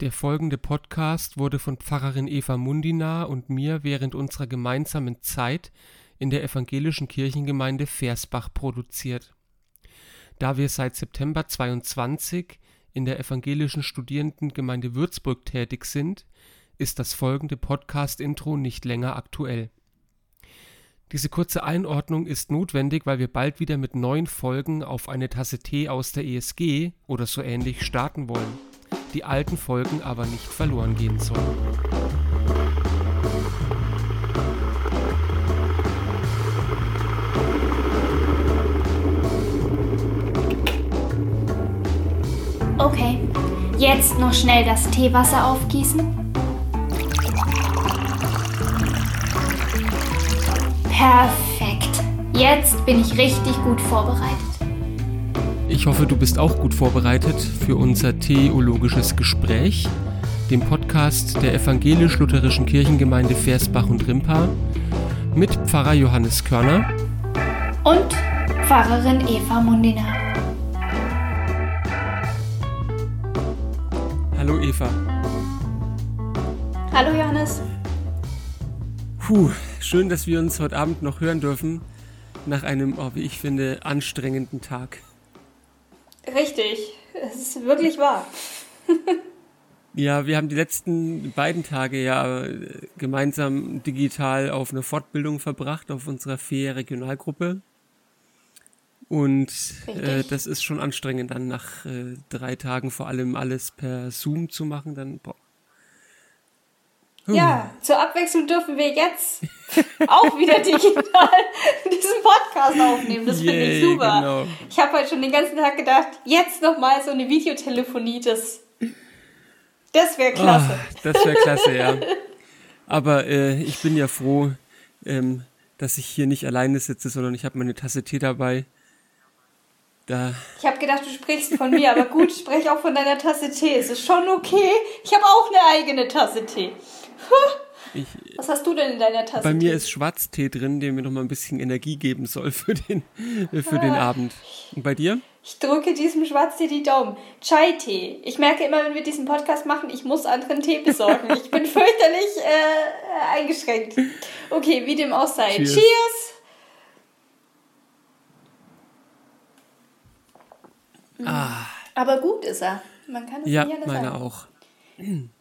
Der folgende Podcast wurde von Pfarrerin Eva Mundina und mir während unserer gemeinsamen Zeit in der evangelischen Kirchengemeinde Versbach produziert. Da wir seit September 22 in der evangelischen Studierendengemeinde Würzburg tätig sind, ist das folgende Podcast-Intro nicht länger aktuell. Diese kurze Einordnung ist notwendig, weil wir bald wieder mit neuen Folgen auf eine Tasse Tee aus der ESG oder so ähnlich starten wollen die alten Folgen aber nicht verloren gehen sollen. Okay, jetzt noch schnell das Teewasser aufgießen. Perfekt. Jetzt bin ich richtig gut vorbereitet. Ich hoffe, du bist auch gut vorbereitet für unser theologisches Gespräch, dem Podcast der evangelisch-lutherischen Kirchengemeinde Versbach und Rimpa mit Pfarrer Johannes Körner und Pfarrerin Eva Mundina. Hallo Eva. Hallo Johannes. Puh, schön, dass wir uns heute Abend noch hören dürfen nach einem, oh, wie ich finde, anstrengenden Tag. Richtig, es ist wirklich wahr. ja, wir haben die letzten beiden Tage ja gemeinsam digital auf eine Fortbildung verbracht, auf unserer vier Regionalgruppe. Und äh, das ist schon anstrengend, dann nach äh, drei Tagen vor allem alles per Zoom zu machen. Dann boah, ja, zur Abwechslung dürfen wir jetzt auch wieder digital diesen Podcast aufnehmen. Das finde ich super. Genau. Ich habe heute schon den ganzen Tag gedacht, jetzt nochmal so eine Videotelefonie, das, das wäre klasse. Oh, das wäre klasse, ja. Aber äh, ich bin ja froh, ähm, dass ich hier nicht alleine sitze, sondern ich habe meine Tasse Tee dabei. Da. Ich habe gedacht, du sprichst von mir, aber gut, sprech auch von deiner Tasse Tee. Es ist schon okay. Ich habe auch eine eigene Tasse Tee. Ich, Was hast du denn in deiner Tasse? Bei mir ist Schwarztee drin, der mir noch mal ein bisschen Energie geben soll für den, für den ah. Abend. Und bei dir? Ich drücke diesem Schwarztee die Daumen. Chai-Tee. Ich merke immer, wenn wir diesen Podcast machen, ich muss anderen Tee besorgen. Ich bin fürchterlich äh, eingeschränkt. Okay, wie dem auch sei. Cheers. Cheers. Ah. Aber gut ist er. Man kann es ja, nicht anders meine sagen. auch.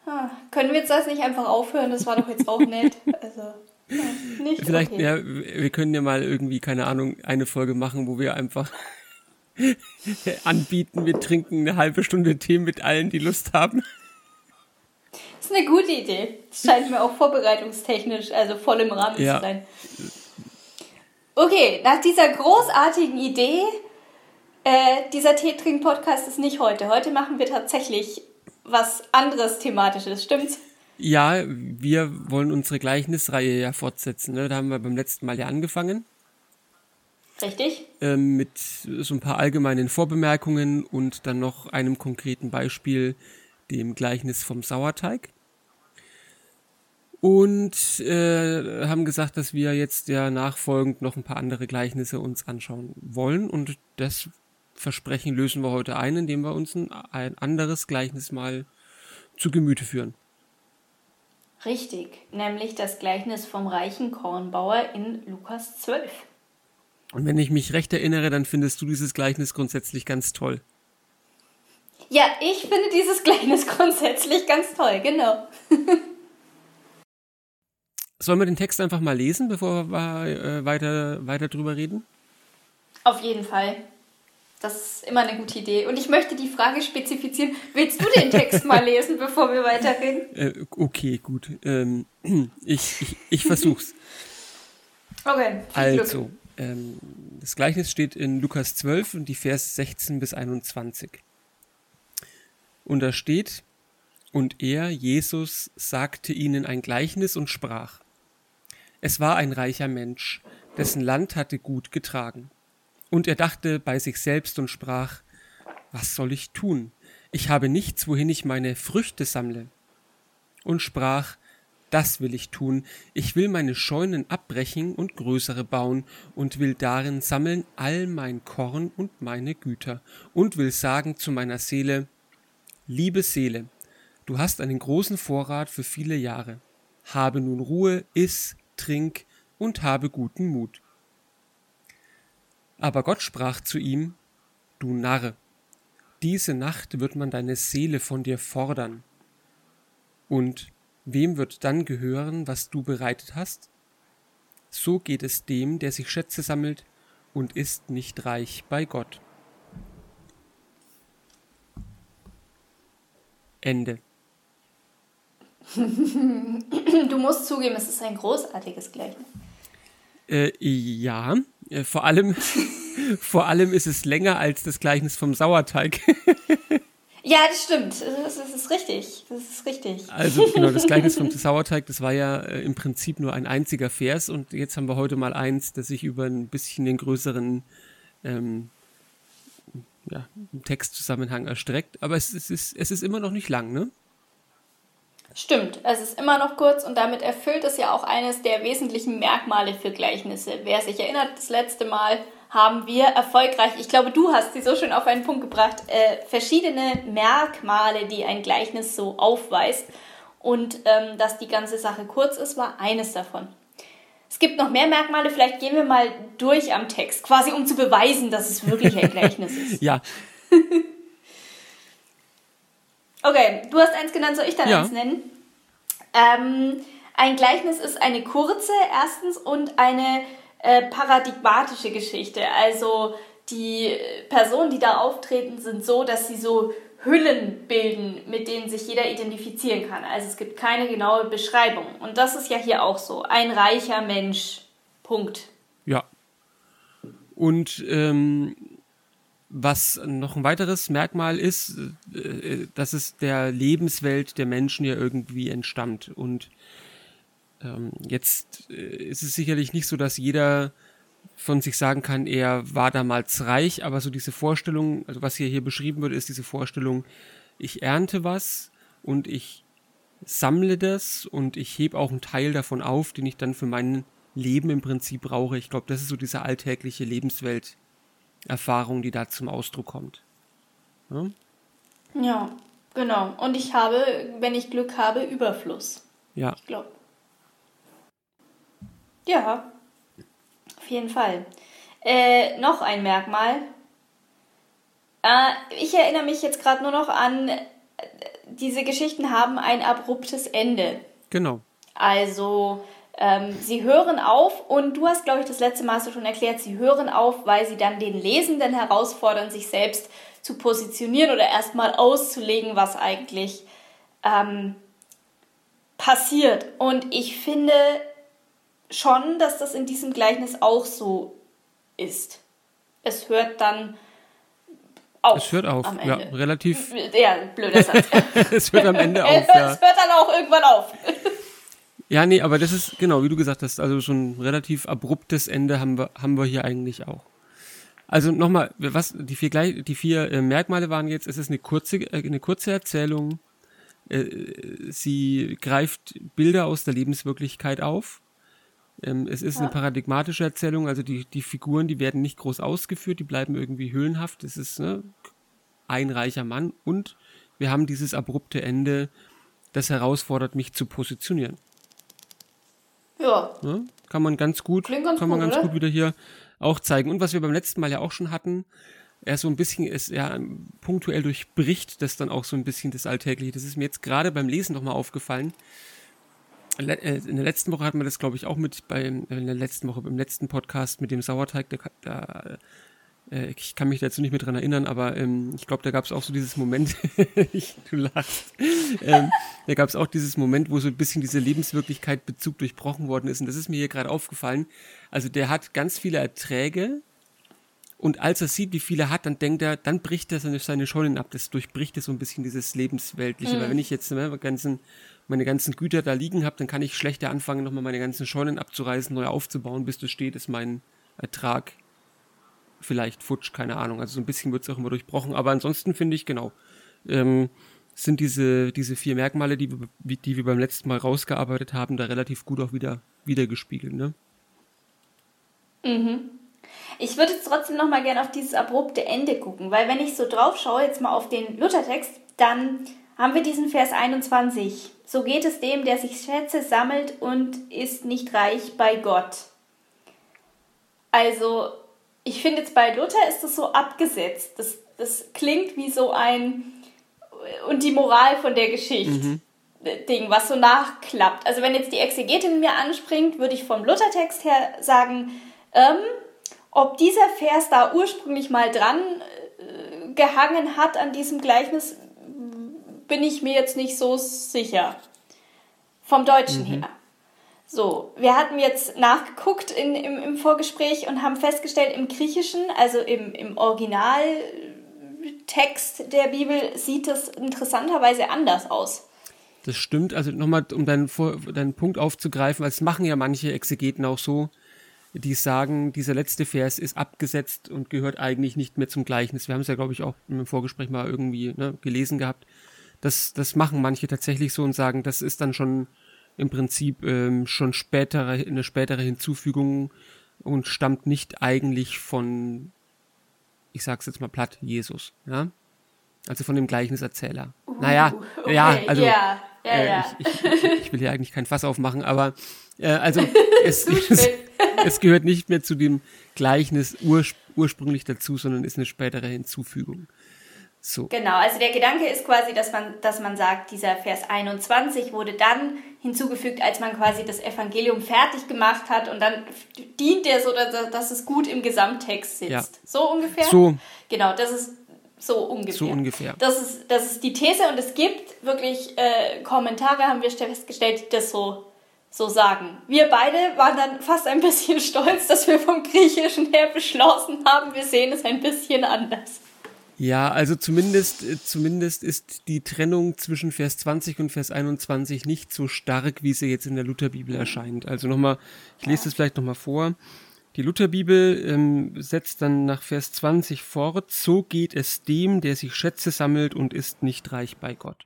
Ah, können wir jetzt das nicht einfach aufhören? Das war doch jetzt auch nett. Also, ja, nicht Vielleicht, okay. ja, wir können ja mal irgendwie, keine Ahnung, eine Folge machen, wo wir einfach anbieten, wir trinken eine halbe Stunde Tee mit allen, die Lust haben. Das ist eine gute Idee. Das scheint mir auch vorbereitungstechnisch, also voll im Rahmen ja. zu sein. Okay, nach dieser großartigen Idee, äh, dieser Tee-Trink-Podcast ist nicht heute. Heute machen wir tatsächlich was anderes thematisches, stimmt's? Ja, wir wollen unsere Gleichnisreihe ja fortsetzen. Ne? Da haben wir beim letzten Mal ja angefangen. Richtig. Ähm, mit so ein paar allgemeinen Vorbemerkungen und dann noch einem konkreten Beispiel, dem Gleichnis vom Sauerteig. Und äh, haben gesagt, dass wir jetzt ja nachfolgend noch ein paar andere Gleichnisse uns anschauen wollen. Und das Versprechen lösen wir heute ein, indem wir uns ein, ein anderes Gleichnis mal zu Gemüte führen. Richtig, nämlich das Gleichnis vom reichen Kornbauer in Lukas 12. Und wenn ich mich recht erinnere, dann findest du dieses Gleichnis grundsätzlich ganz toll. Ja, ich finde dieses Gleichnis grundsätzlich ganz toll, genau. Sollen wir den Text einfach mal lesen, bevor wir äh, weiter, weiter drüber reden? Auf jeden Fall. Das ist immer eine gute Idee. Und ich möchte die Frage spezifizieren. Willst du den Text mal lesen, bevor wir weiterreden? Äh, okay, gut. Ähm, ich, ich, ich versuch's. Okay. Also, ähm, das Gleichnis steht in Lukas 12 und die Vers 16 bis 21. Und da steht, und er, Jesus, sagte ihnen ein Gleichnis und sprach. Es war ein reicher Mensch, dessen Land hatte gut getragen. Und er dachte bei sich selbst und sprach, was soll ich tun? Ich habe nichts, wohin ich meine Früchte sammle. Und sprach, das will ich tun, ich will meine Scheunen abbrechen und größere bauen und will darin sammeln all mein Korn und meine Güter und will sagen zu meiner Seele, liebe Seele, Du hast einen großen Vorrat für viele Jahre. Habe nun Ruhe, iss, trink und habe guten Mut. Aber Gott sprach zu ihm, Du Narr, diese Nacht wird man deine Seele von dir fordern. Und wem wird dann gehören, was du bereitet hast? So geht es dem, der sich Schätze sammelt und ist nicht reich bei Gott. Ende. Du musst zugeben, es ist ein großartiges Gleichnis. Äh, ja, äh, vor allem, vor allem ist es länger als das Gleichnis vom Sauerteig. ja, das stimmt. Das, das, ist richtig. Das ist richtig. Also genau, das Gleichnis vom Sauerteig, das war ja äh, im Prinzip nur ein einziger Vers und jetzt haben wir heute mal eins, das sich über ein bisschen den größeren ähm, ja, Textzusammenhang erstreckt. Aber es, es, ist, es ist immer noch nicht lang, ne? Stimmt, es ist immer noch kurz und damit erfüllt es ja auch eines der wesentlichen Merkmale für Gleichnisse. Wer sich erinnert, das letzte Mal haben wir erfolgreich, ich glaube, du hast sie so schön auf einen Punkt gebracht, äh, verschiedene Merkmale, die ein Gleichnis so aufweist. Und ähm, dass die ganze Sache kurz ist, war eines davon. Es gibt noch mehr Merkmale, vielleicht gehen wir mal durch am Text, quasi um zu beweisen, dass es wirklich ein Gleichnis ist. ja. Okay, du hast eins genannt, soll ich dann ja. eins nennen? Ähm, ein Gleichnis ist eine kurze, erstens, und eine äh, paradigmatische Geschichte. Also die Personen, die da auftreten, sind so, dass sie so Hüllen bilden, mit denen sich jeder identifizieren kann. Also es gibt keine genaue Beschreibung. Und das ist ja hier auch so. Ein reicher Mensch. Punkt. Ja. Und ähm, was noch ein weiteres Merkmal ist, äh, dass es der Lebenswelt der Menschen ja irgendwie entstammt. Und ähm, jetzt äh, ist es sicherlich nicht so, dass jeder von sich sagen kann, er war damals reich, aber so diese Vorstellung, also was hier hier beschrieben wird, ist diese Vorstellung, ich ernte was und ich sammle das und ich hebe auch einen Teil davon auf, den ich dann für mein Leben im Prinzip brauche. Ich glaube, das ist so diese alltägliche Lebenswelt, Erfahrung, die da zum Ausdruck kommt. Ja? ja, genau. Und ich habe, wenn ich Glück habe, Überfluss. Ja. Ich glaube. Ja, auf jeden Fall. Äh, noch ein Merkmal. Äh, ich erinnere mich jetzt gerade nur noch an, diese Geschichten haben ein abruptes Ende. Genau. Also, ähm, sie hören auf und du hast, glaube ich, das letzte Mal so schon erklärt, sie hören auf, weil sie dann den Lesenden herausfordern, sich selbst zu positionieren oder erstmal auszulegen, was eigentlich ähm, passiert. Und ich finde schon, dass das in diesem Gleichnis auch so ist. Es hört dann auf. Es hört auf, ja, relativ. Ja, blöder Satz. es hört am Ende auf. Ja. Es hört dann auch irgendwann auf. Ja, nee, aber das ist genau, wie du gesagt hast, also schon ein relativ abruptes Ende haben wir, haben wir hier eigentlich auch. Also nochmal, was die vier, gleich, die vier äh, Merkmale waren jetzt, es ist eine kurze, äh, eine kurze Erzählung, äh, sie greift Bilder aus der Lebenswirklichkeit auf. Ähm, es ist ja. eine paradigmatische Erzählung, also die, die Figuren, die werden nicht groß ausgeführt, die bleiben irgendwie höhlenhaft. Es ist ne, ein reicher Mann und wir haben dieses abrupte Ende, das herausfordert mich zu positionieren. Ja. ja kann man ganz gut, Klingt ganz kann man gut, ganz oder? gut wieder hier auch zeigen. Und was wir beim letzten Mal ja auch schon hatten, er so ein bisschen ist, ja, punktuell durchbricht das dann auch so ein bisschen das Alltägliche. Das ist mir jetzt gerade beim Lesen nochmal aufgefallen. Äh, in der letzten Woche hatten wir das, glaube ich, auch mit beim, in der letzten Woche, beim letzten Podcast mit dem Sauerteig, da äh, ich kann mich dazu nicht mehr dran erinnern, aber ähm, ich glaube, da gab es auch so dieses Moment, ich, du lachst, ähm, da gab es auch dieses Moment, wo so ein bisschen diese Lebenswirklichkeit Bezug durchbrochen worden ist. Und das ist mir hier gerade aufgefallen. Also der hat ganz viele Erträge und als er sieht, wie viele er hat, dann denkt er, dann bricht er seine, seine Scheunen ab. Das durchbricht so ein bisschen dieses Lebensweltliche. Mhm. Weil wenn ich jetzt ne, ganzen, meine ganzen Güter da liegen habe, dann kann ich schlechter anfangen, nochmal meine ganzen Scheunen abzureißen, neu aufzubauen, bis das steht, ist mein Ertrag vielleicht futsch, keine Ahnung. Also so ein bisschen wird es auch immer durchbrochen. Aber ansonsten finde ich, genau, ähm, sind diese, diese vier Merkmale, die wir, die wir beim letzten Mal rausgearbeitet haben, da relativ gut auch wieder wiedergespiegelt, ne? Mhm. Ich würde jetzt trotzdem noch mal gerne auf dieses abrupte Ende gucken, weil wenn ich so drauf schaue, jetzt mal auf den Luthertext, dann haben wir diesen Vers 21. So geht es dem, der sich Schätze sammelt und ist nicht reich bei Gott. Also, ich finde jetzt bei Luther ist das so abgesetzt. Das, das klingt wie so ein und die Moral von der Geschichte. Mhm. Ding, was so nachklappt. Also wenn jetzt die Exegetin mir anspringt, würde ich vom Luthertext her sagen, ähm, ob dieser Vers da ursprünglich mal dran äh, gehangen hat an diesem Gleichnis, bin ich mir jetzt nicht so sicher. Vom Deutschen mhm. her. So, wir hatten jetzt nachgeguckt in, im, im Vorgespräch und haben festgestellt, im Griechischen, also im, im Originaltext der Bibel, sieht es interessanterweise anders aus. Das stimmt. Also nochmal, um deinen, deinen Punkt aufzugreifen, weil es machen ja manche Exegeten auch so, die sagen, dieser letzte Vers ist abgesetzt und gehört eigentlich nicht mehr zum Gleichnis. Wir haben es ja, glaube ich, auch im Vorgespräch mal irgendwie ne, gelesen gehabt. Das, das machen manche tatsächlich so und sagen, das ist dann schon im Prinzip ähm, schon spätere, eine spätere Hinzufügung und stammt nicht eigentlich von, ich sag's jetzt mal platt, Jesus. Ja? Also von dem Gleichniserzähler. Uh, naja, okay, ja, also yeah, yeah, äh, ich, ich, ich, will hier eigentlich kein Fass aufmachen, aber äh, also es, es, es, gehört nicht mehr zu dem Gleichnis urspr ursprünglich dazu, sondern ist eine spätere Hinzufügung. So. Genau, also der Gedanke ist quasi, dass man, dass man sagt, dieser Vers 21 wurde dann hinzugefügt, als man quasi das Evangelium fertig gemacht hat und dann dient der so, dass es gut im Gesamttext sitzt. Ja. So ungefähr? So. Genau, das ist so ungefähr. So ungefähr. Das ist, das ist die These und es gibt wirklich äh, Kommentare, haben wir festgestellt, die das so, so sagen. Wir beide waren dann fast ein bisschen stolz, dass wir vom Griechischen her beschlossen haben, wir sehen es ein bisschen anders. Ja, also zumindest, äh, zumindest ist die Trennung zwischen Vers 20 und Vers 21 nicht so stark, wie sie jetzt in der Lutherbibel erscheint. Also nochmal, ich lese das vielleicht nochmal vor. Die Lutherbibel ähm, setzt dann nach Vers 20 fort, so geht es dem, der sich Schätze sammelt und ist nicht reich bei Gott.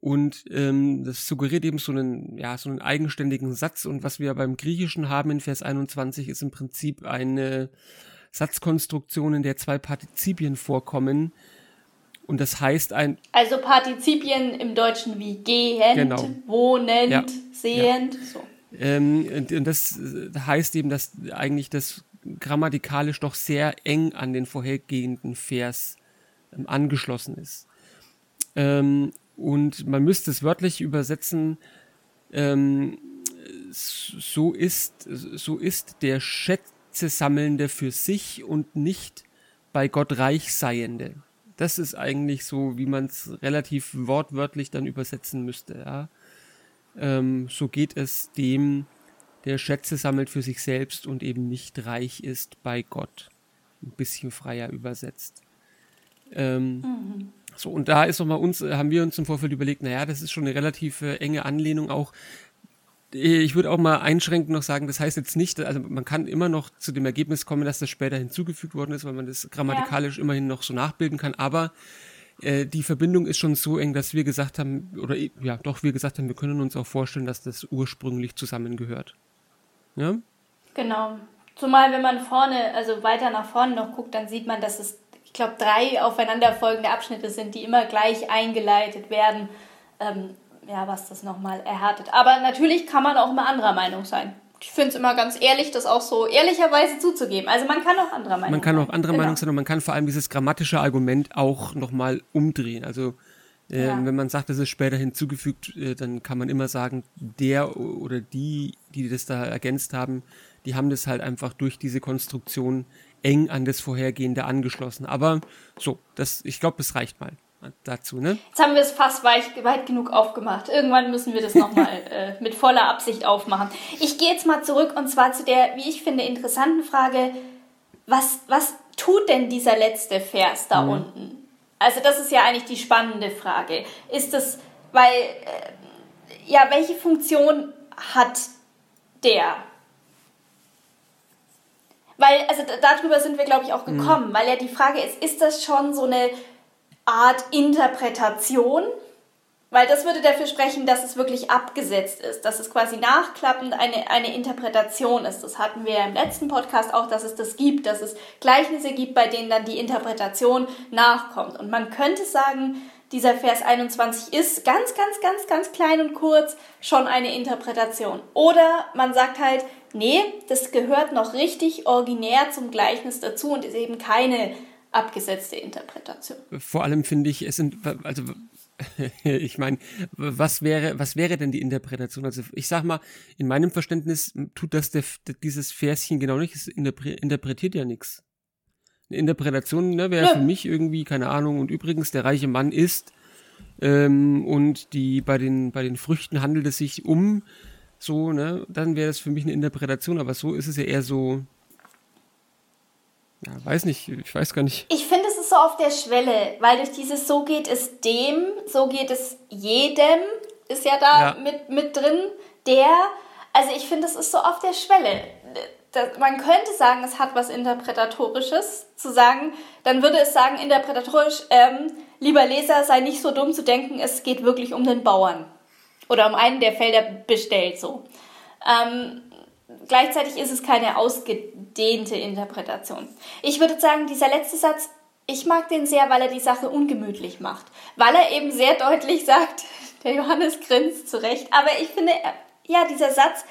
Und ähm, das suggeriert eben so einen, ja, so einen eigenständigen Satz. Und was wir beim Griechischen haben in Vers 21 ist im Prinzip eine Satzkonstruktion, in der zwei Partizipien vorkommen. Und das heißt ein. Also Partizipien im Deutschen wie gehend, genau. wohnend, ja. sehend. Ja. So. Ähm, und, und, das heißt eben, dass eigentlich das grammatikalisch doch sehr eng an den vorhergehenden Vers ähm, angeschlossen ist. Ähm, und man müsste es wörtlich übersetzen, ähm, so ist, so ist der Schätze-Sammelnde für sich und nicht bei Gott reich seiende. Das ist eigentlich so, wie man es relativ wortwörtlich dann übersetzen müsste. Ja? ähm, so geht es dem, der Schätze sammelt für sich selbst und eben nicht reich ist bei Gott. Ein bisschen freier übersetzt. Ähm, mhm. So, und da ist nochmal uns, haben wir uns im Vorfeld überlegt, naja, das ist schon eine relativ enge Anlehnung auch. Ich würde auch mal einschränkend noch sagen, das heißt jetzt nicht, also man kann immer noch zu dem Ergebnis kommen, dass das später hinzugefügt worden ist, weil man das grammatikalisch ja. immerhin noch so nachbilden kann, aber äh, die Verbindung ist schon so eng, dass wir gesagt haben, oder ja, doch, wir gesagt haben, wir können uns auch vorstellen, dass das ursprünglich zusammengehört. Ja? Genau. Zumal, wenn man vorne, also weiter nach vorne noch guckt, dann sieht man, dass es, ich glaube, drei aufeinanderfolgende Abschnitte sind, die immer gleich eingeleitet werden. Ähm, ja, was das nochmal erhärtet. Aber natürlich kann man auch immer anderer Meinung sein ich finde es immer ganz ehrlich, das auch so ehrlicherweise zuzugeben. Also man kann auch anderer Meinung sein. Man kann auch anderer genau. Meinung sein und man kann vor allem dieses grammatische Argument auch nochmal umdrehen. Also äh, ja. wenn man sagt, das ist später hinzugefügt, äh, dann kann man immer sagen, der oder die, die das da ergänzt haben, die haben das halt einfach durch diese Konstruktion eng an das vorhergehende angeschlossen. Aber so, das, ich glaube, das reicht mal dazu, ne? Jetzt haben wir es fast weit, weit genug aufgemacht. Irgendwann müssen wir das nochmal äh, mit voller Absicht aufmachen. Ich gehe jetzt mal zurück und zwar zu der, wie ich finde, interessanten Frage, was, was tut denn dieser letzte Vers da mhm. unten? Also das ist ja eigentlich die spannende Frage. Ist das, weil, äh, ja, welche Funktion hat der? Weil, also darüber sind wir, glaube ich, auch mhm. gekommen, mhm. weil ja die Frage ist, ist das schon so eine Art Interpretation, weil das würde dafür sprechen, dass es wirklich abgesetzt ist, dass es quasi nachklappend eine, eine Interpretation ist. Das hatten wir im letzten Podcast auch, dass es das gibt, dass es Gleichnisse gibt, bei denen dann die Interpretation nachkommt. Und man könnte sagen, dieser Vers 21 ist, ganz, ganz, ganz, ganz klein und kurz, schon eine Interpretation. Oder man sagt halt, nee, das gehört noch richtig originär zum Gleichnis dazu und ist eben keine abgesetzte Interpretation. Vor allem finde ich, es sind, also ich meine, was wäre, was wäre denn die Interpretation? Also ich sag mal, in meinem Verständnis tut das der, dieses Verschen genau nicht, es interpretiert ja nichts. Eine Interpretation ne, wäre ja. für mich irgendwie, keine Ahnung, und übrigens, der reiche Mann ist ähm, und die bei den, bei den Früchten handelt es sich um, so, ne, dann wäre das für mich eine Interpretation, aber so ist es ja eher so, ja, weiß nicht, ich weiß gar nicht. Ich finde, es ist so auf der Schwelle, weil durch dieses so geht es dem, so geht es jedem, ist ja da ja. Mit, mit drin, der, also ich finde, es ist so auf der Schwelle. Das, man könnte sagen, es hat was Interpretatorisches, zu sagen, dann würde es sagen, interpretatorisch, ähm, lieber Leser, sei nicht so dumm zu denken, es geht wirklich um den Bauern. Oder um einen, der Felder bestellt, so. Ähm, gleichzeitig ist es keine ausgedehnte Interpretation. Ich würde sagen, dieser letzte Satz, ich mag den sehr, weil er die Sache ungemütlich macht. Weil er eben sehr deutlich sagt, der Johannes grinst zurecht. Aber ich finde, ja, dieser Satz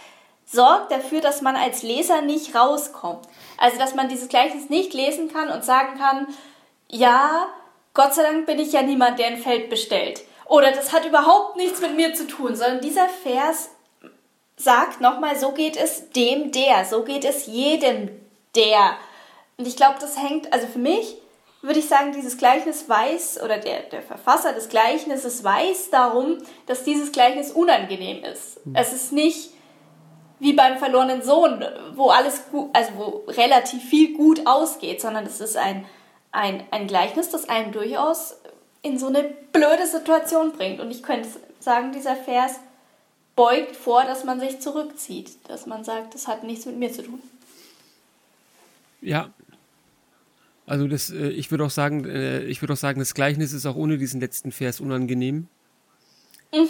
sorgt dafür, dass man als Leser nicht rauskommt. Also, dass man dieses Gleichnis nicht lesen kann und sagen kann, ja, Gott sei Dank bin ich ja niemand, der ein Feld bestellt. Oder das hat überhaupt nichts mit mir zu tun, sondern dieser Vers sagt nochmal, so geht es dem der, so geht es jedem der. Und ich glaube, das hängt, also für mich würde ich sagen, dieses Gleichnis weiß, oder der, der Verfasser des Gleichnisses weiß darum, dass dieses Gleichnis unangenehm ist. Mhm. Es ist nicht wie beim verlorenen Sohn, wo alles gut, also wo relativ viel gut ausgeht, sondern es ist ein, ein, ein Gleichnis, das einen durchaus in so eine blöde Situation bringt. Und ich könnte sagen, dieser Vers beugt vor, dass man sich zurückzieht, dass man sagt, das hat nichts mit mir zu tun. Ja. Also das, äh, ich würde auch sagen, äh, ich würde auch sagen, das Gleichnis ist auch ohne diesen letzten Vers unangenehm. Mhm.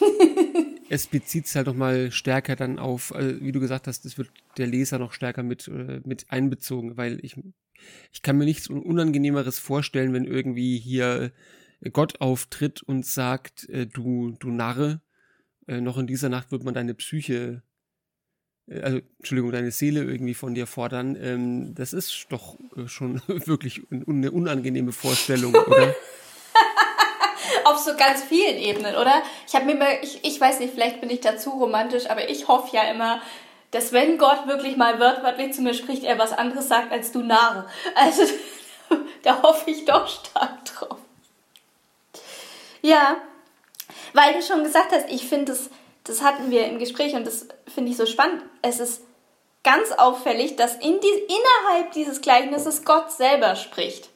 es bezieht es halt noch mal stärker dann auf, äh, wie du gesagt hast, das wird der Leser noch stärker mit, äh, mit einbezogen, weil ich, ich kann mir nichts Unangenehmeres vorstellen, wenn irgendwie hier Gott auftritt und sagt, äh, du, du Narre, äh, noch in dieser Nacht wird man deine Psyche, äh, also Entschuldigung, deine Seele irgendwie von dir fordern. Ähm, das ist doch äh, schon wirklich eine unangenehme Vorstellung, oder? Auf so ganz vielen Ebenen, oder? Ich habe mir mal, ich, ich weiß nicht, vielleicht bin ich dazu romantisch, aber ich hoffe ja immer, dass wenn Gott wirklich mal wörtlich zu mir spricht, er was anderes sagt als du Narr. Also da hoffe ich doch stark drauf. Ja, weil du schon gesagt hast, ich finde, das, das hatten wir im Gespräch und das finde ich so spannend. Es ist ganz auffällig, dass in die, innerhalb dieses Gleichnisses Gott selber spricht.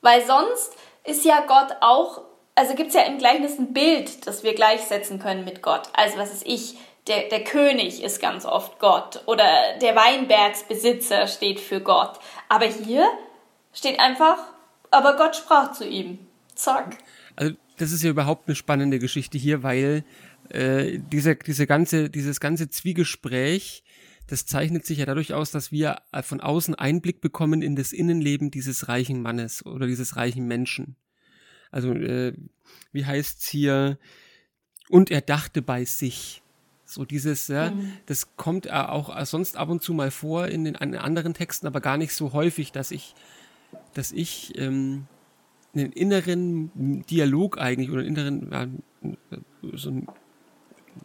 Weil sonst ist ja Gott auch, also gibt es ja im Gleichnis ein Bild, das wir gleichsetzen können mit Gott. Also was ist ich? Der, der König ist ganz oft Gott oder der Weinbergsbesitzer steht für Gott. Aber hier steht einfach, aber Gott sprach zu ihm. Zack. Das ist ja überhaupt eine spannende Geschichte hier, weil äh, diese, diese ganze, dieses ganze Zwiegespräch, das zeichnet sich ja dadurch aus, dass wir äh, von außen Einblick bekommen in das Innenleben dieses reichen Mannes oder dieses reichen Menschen. Also, äh, wie heißt's hier? Und er dachte bei sich. So dieses, ja, mhm. das kommt auch sonst ab und zu mal vor in den anderen Texten, aber gar nicht so häufig, dass ich, dass ich ähm, einen inneren Dialog eigentlich oder einen inneren, ja, so ein,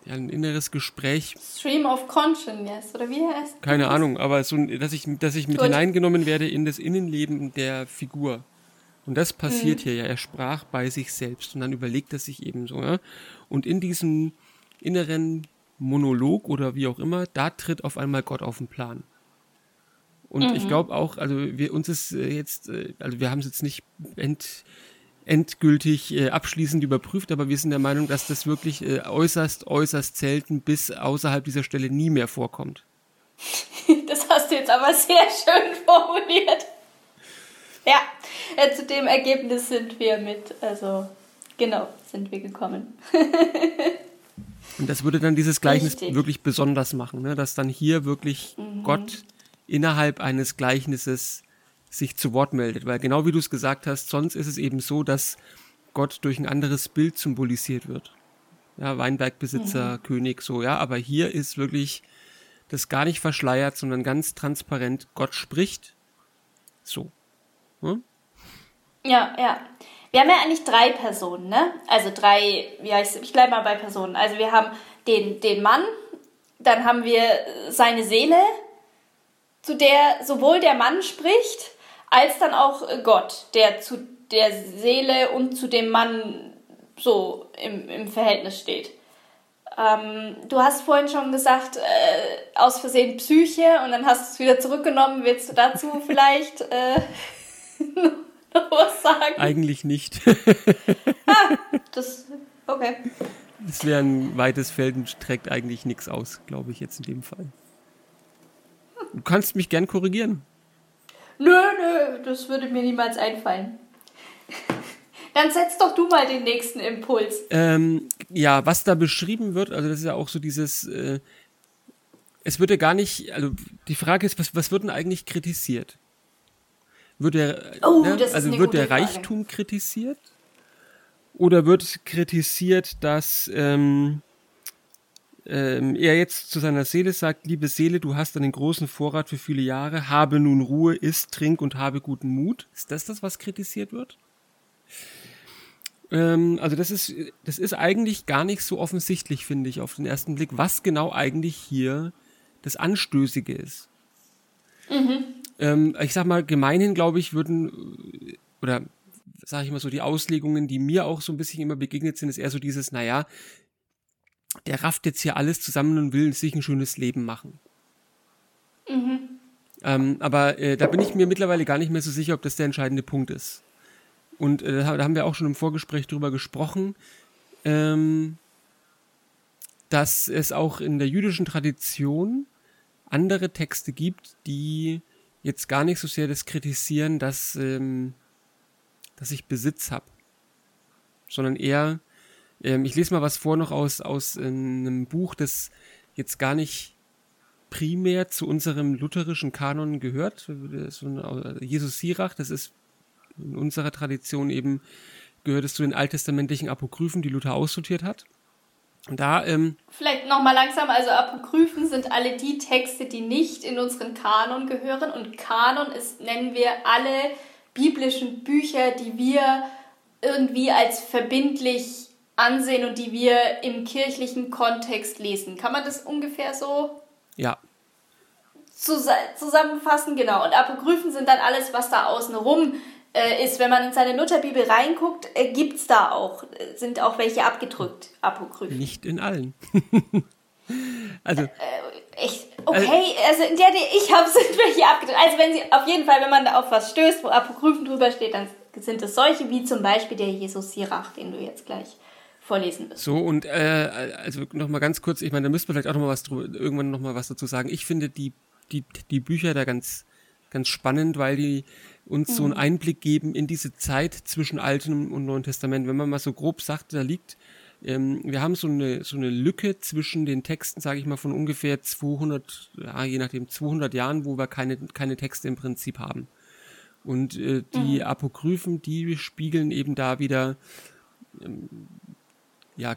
ja, ein inneres Gespräch. Stream of Consciousness, oder wie heißt Keine das? Ahnung, aber so, dass ich, dass ich mit Gut. hineingenommen werde in das Innenleben der Figur. Und das passiert mhm. hier ja. Er sprach bei sich selbst und dann überlegt er sich eben so. Ja? Und in diesem inneren Monolog oder wie auch immer, da tritt auf einmal Gott auf den Plan. Und mhm. ich glaube auch, also wir uns ist äh, jetzt, äh, also wir haben es jetzt nicht ent, endgültig äh, abschließend überprüft, aber wir sind der Meinung, dass das wirklich äh, äußerst, äußerst selten bis außerhalb dieser Stelle nie mehr vorkommt. Das hast du jetzt aber sehr schön formuliert. Ja, äh, zu dem Ergebnis sind wir mit, also genau, sind wir gekommen. Und das würde dann dieses Gleichnis Richtig. wirklich besonders machen, ne? dass dann hier wirklich mhm. Gott innerhalb eines Gleichnisses sich zu Wort meldet. Weil genau wie du es gesagt hast, sonst ist es eben so, dass Gott durch ein anderes Bild symbolisiert wird. Ja, Weinbergbesitzer, mhm. König, so, ja. Aber hier ist wirklich das gar nicht verschleiert, sondern ganz transparent. Gott spricht. So. Hm? Ja, ja. Wir haben ja eigentlich drei Personen, ne? Also drei, ja, ich, ich bleibe mal bei Personen. Also wir haben den, den Mann, dann haben wir seine Seele, zu der sowohl der Mann spricht, als dann auch Gott, der zu der Seele und zu dem Mann so im, im Verhältnis steht. Ähm, du hast vorhin schon gesagt, äh, aus Versehen Psyche und dann hast du es wieder zurückgenommen. Willst du dazu vielleicht äh, noch was sagen? Eigentlich nicht. ah, das, okay. Das wäre ein weites Feld und trägt eigentlich nichts aus, glaube ich jetzt in dem Fall. Du kannst mich gern korrigieren. Nö, nö, das würde mir niemals einfallen. Dann setz doch du mal den nächsten Impuls. Ähm, ja, was da beschrieben wird, also das ist ja auch so dieses, äh, es wird ja gar nicht, also die Frage ist, was, was wird denn eigentlich kritisiert? Wird der, oh, ne, also wird der Frage. Reichtum kritisiert? Oder wird kritisiert, dass ähm, ähm, er jetzt zu seiner Seele sagt, liebe Seele, du hast einen großen Vorrat für viele Jahre, habe nun Ruhe, iss, trink und habe guten Mut. Ist das das, was kritisiert wird? Ähm, also das ist, das ist eigentlich gar nicht so offensichtlich, finde ich, auf den ersten Blick, was genau eigentlich hier das Anstößige ist. Mhm. Ähm, ich sag mal, gemeinhin, glaube ich, würden, oder sage ich mal so, die Auslegungen, die mir auch so ein bisschen immer begegnet sind, ist eher so dieses, naja, der rafft jetzt hier alles zusammen und will sich ein schönes Leben machen. Mhm. Ähm, aber äh, da bin ich mir mittlerweile gar nicht mehr so sicher, ob das der entscheidende Punkt ist. Und äh, da haben wir auch schon im Vorgespräch drüber gesprochen, ähm, dass es auch in der jüdischen Tradition andere Texte gibt, die jetzt gar nicht so sehr das kritisieren, dass, ähm, dass ich Besitz habe, sondern eher ähm, ich lese mal was vor noch aus, aus einem Buch, das jetzt gar nicht primär zu unserem lutherischen Kanon gehört. Äh, Jesus Sirach, das ist in unserer Tradition eben, gehört es zu den alttestamentlichen Apokryphen, die Luther aussortiert hat. Da, ähm, Vielleicht nochmal langsam, also Apokryphen sind alle die Texte, die nicht in unseren Kanon gehören. Und Kanon ist, nennen wir alle biblischen Bücher, die wir irgendwie als verbindlich ansehen und die wir im kirchlichen Kontext lesen. Kann man das ungefähr so ja. zusammenfassen? Genau. Und Apokryphen sind dann alles, was da außenrum äh, ist. Wenn man in seine Lutherbibel reinguckt, äh, gibt es da auch, äh, sind auch welche abgedrückt, Apokryphen. Nicht in allen. also. Äh, echt? Okay, also, in der, die ich habe, sind welche abgedrückt. Also wenn sie, auf jeden Fall, wenn man da auf was stößt, wo Apokryphen drüber steht, dann sind es solche wie zum Beispiel der Jesus Sirach, den du jetzt gleich vorlesen wirst. So, und äh, also nochmal ganz kurz, ich meine, da müsste man vielleicht auch nochmal was drüber, irgendwann nochmal was dazu sagen. Ich finde die, die, die Bücher da ganz, ganz spannend, weil die uns mhm. so einen mhm. Einblick geben in diese Zeit zwischen Altem und Neuen Testament. Wenn man mal so grob sagt, da liegt, ähm, wir haben so eine, so eine Lücke zwischen den Texten, sage ich mal, von ungefähr 200, ja, je nachdem 200 Jahren, wo wir keine, keine Texte im Prinzip haben. Und äh, die mhm. Apokryphen, die spiegeln eben da wieder ähm, ja,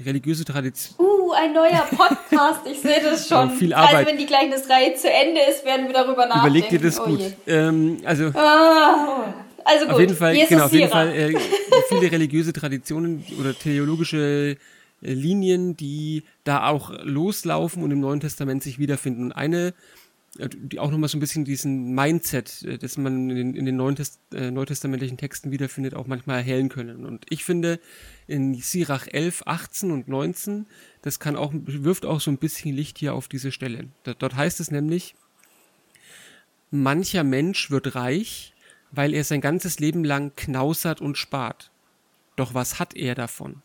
religiöse Tradition. Uh, ein neuer Podcast, ich sehe das schon. viel Arbeit. Also wenn die Gleichnisreihe zu Ende ist, werden wir darüber nachdenken. Überleg dir das oh gut. Ähm, also, ah, also gut. Auf jeden Fall, genau, auf jeden Fall äh, viele religiöse Traditionen oder theologische äh, Linien, die da auch loslaufen und im Neuen Testament sich wiederfinden. Und eine die auch nochmal so ein bisschen diesen Mindset, äh, das man in den, in den Neutest, äh, neutestamentlichen Texten wiederfindet, auch manchmal erhellen können. Und ich finde, in Sirach 11, 18 und 19, das kann auch, wirft auch so ein bisschen Licht hier auf diese Stelle. Dort heißt es nämlich, mancher Mensch wird reich, weil er sein ganzes Leben lang knausert und spart. Doch was hat er davon?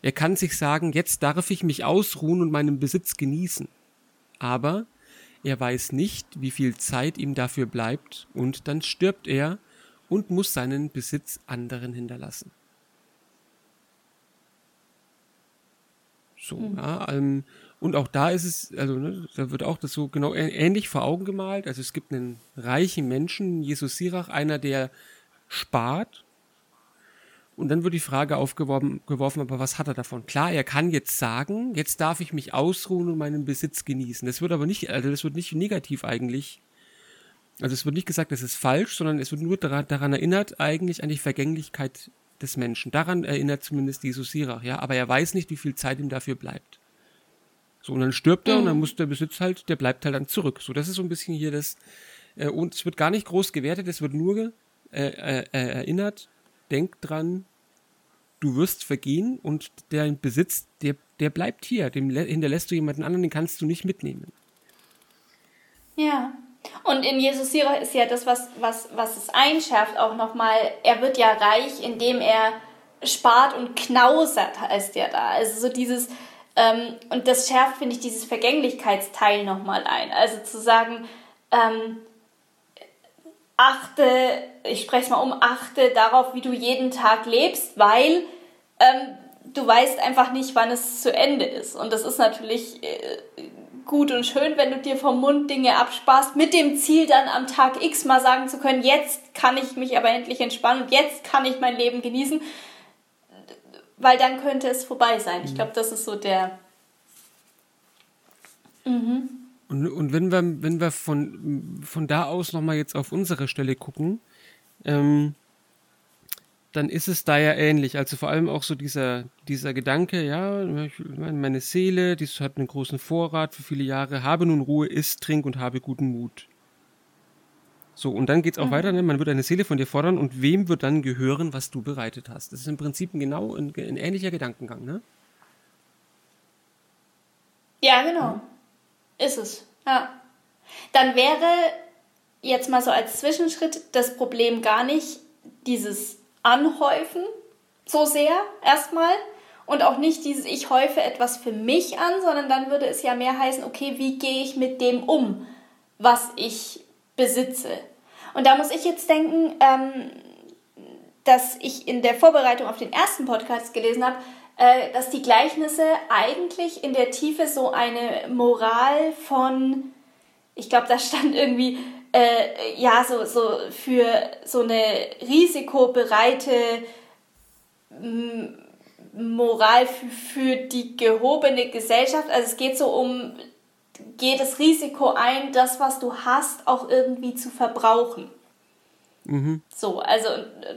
Er kann sich sagen, jetzt darf ich mich ausruhen und meinen Besitz genießen. Aber er weiß nicht, wie viel Zeit ihm dafür bleibt, und dann stirbt er und muss seinen Besitz anderen hinterlassen. So, mhm. ja, ähm, und auch da ist es, also ne, da wird auch das so genau ähnlich vor Augen gemalt. Also es gibt einen reichen Menschen, Jesus Sirach, einer, der spart Und dann wird die Frage aufgeworfen, geworfen, aber was hat er davon? Klar, er kann jetzt sagen, jetzt darf ich mich ausruhen und meinen Besitz genießen. Das wird aber nicht, also das wird nicht negativ eigentlich. Also es wird nicht gesagt, das ist falsch, sondern es wird nur daran, daran erinnert, eigentlich an die Vergänglichkeit des Menschen. Daran erinnert zumindest Jesus Sirach, ja. Aber er weiß nicht, wie viel Zeit ihm dafür bleibt. So, und dann stirbt er mhm. und dann mhm. muss der Besitz halt, der bleibt halt dann zurück. So, das ist so ein bisschen hier das, äh, und es wird gar nicht groß gewertet, es wird nur äh, äh, erinnert, denk dran, du wirst vergehen und dein Besitz, der, der bleibt hier. Dem hinterlässt du jemanden anderen, den kannst du nicht mitnehmen. Ja. Und in Jesus Sirach ist ja das, was, was, was es einschärft, auch nochmal, er wird ja reich, indem er spart und knausert, heißt ja da. Also so dieses, ähm, und das schärft, finde ich, dieses Vergänglichkeitsteil nochmal ein. Also zu sagen, ähm, achte, ich spreche es mal um, achte darauf, wie du jeden Tag lebst, weil ähm, du weißt einfach nicht, wann es zu Ende ist. Und das ist natürlich äh, gut und schön, wenn du dir vom Mund Dinge absparst, mit dem Ziel dann am Tag X mal sagen zu können, jetzt kann ich mich aber endlich entspannen und jetzt kann ich mein Leben genießen, weil dann könnte es vorbei sein. Ich glaube, das ist so der. Mhm. Und, und wenn wir, wenn wir von, von da aus nochmal jetzt auf unsere Stelle gucken, ähm, dann ist es da ja ähnlich. Also vor allem auch so dieser, dieser Gedanke, ja, meine Seele, die hat einen großen Vorrat für viele Jahre, habe nun Ruhe, isst, trink und habe guten Mut. So, und dann geht es auch mhm. weiter, ne? man wird eine Seele von dir fordern und wem wird dann gehören, was du bereitet hast. Das ist im Prinzip ein genau ein, ein ähnlicher Gedankengang, ne? Ja, genau. Ist es. Ja. Dann wäre jetzt mal so als Zwischenschritt das Problem gar nicht dieses Anhäufen so sehr erstmal und auch nicht dieses ich häufe etwas für mich an, sondern dann würde es ja mehr heißen, okay, wie gehe ich mit dem um, was ich besitze. Und da muss ich jetzt denken, ähm, dass ich in der Vorbereitung auf den ersten Podcast gelesen habe, äh, dass die Gleichnisse eigentlich in der Tiefe so eine Moral von, ich glaube, da stand irgendwie, äh, ja, so, so für so eine risikobereite Moral für, für die gehobene Gesellschaft. Also es geht so um, geht das Risiko ein, das, was du hast, auch irgendwie zu verbrauchen. Mhm. So, also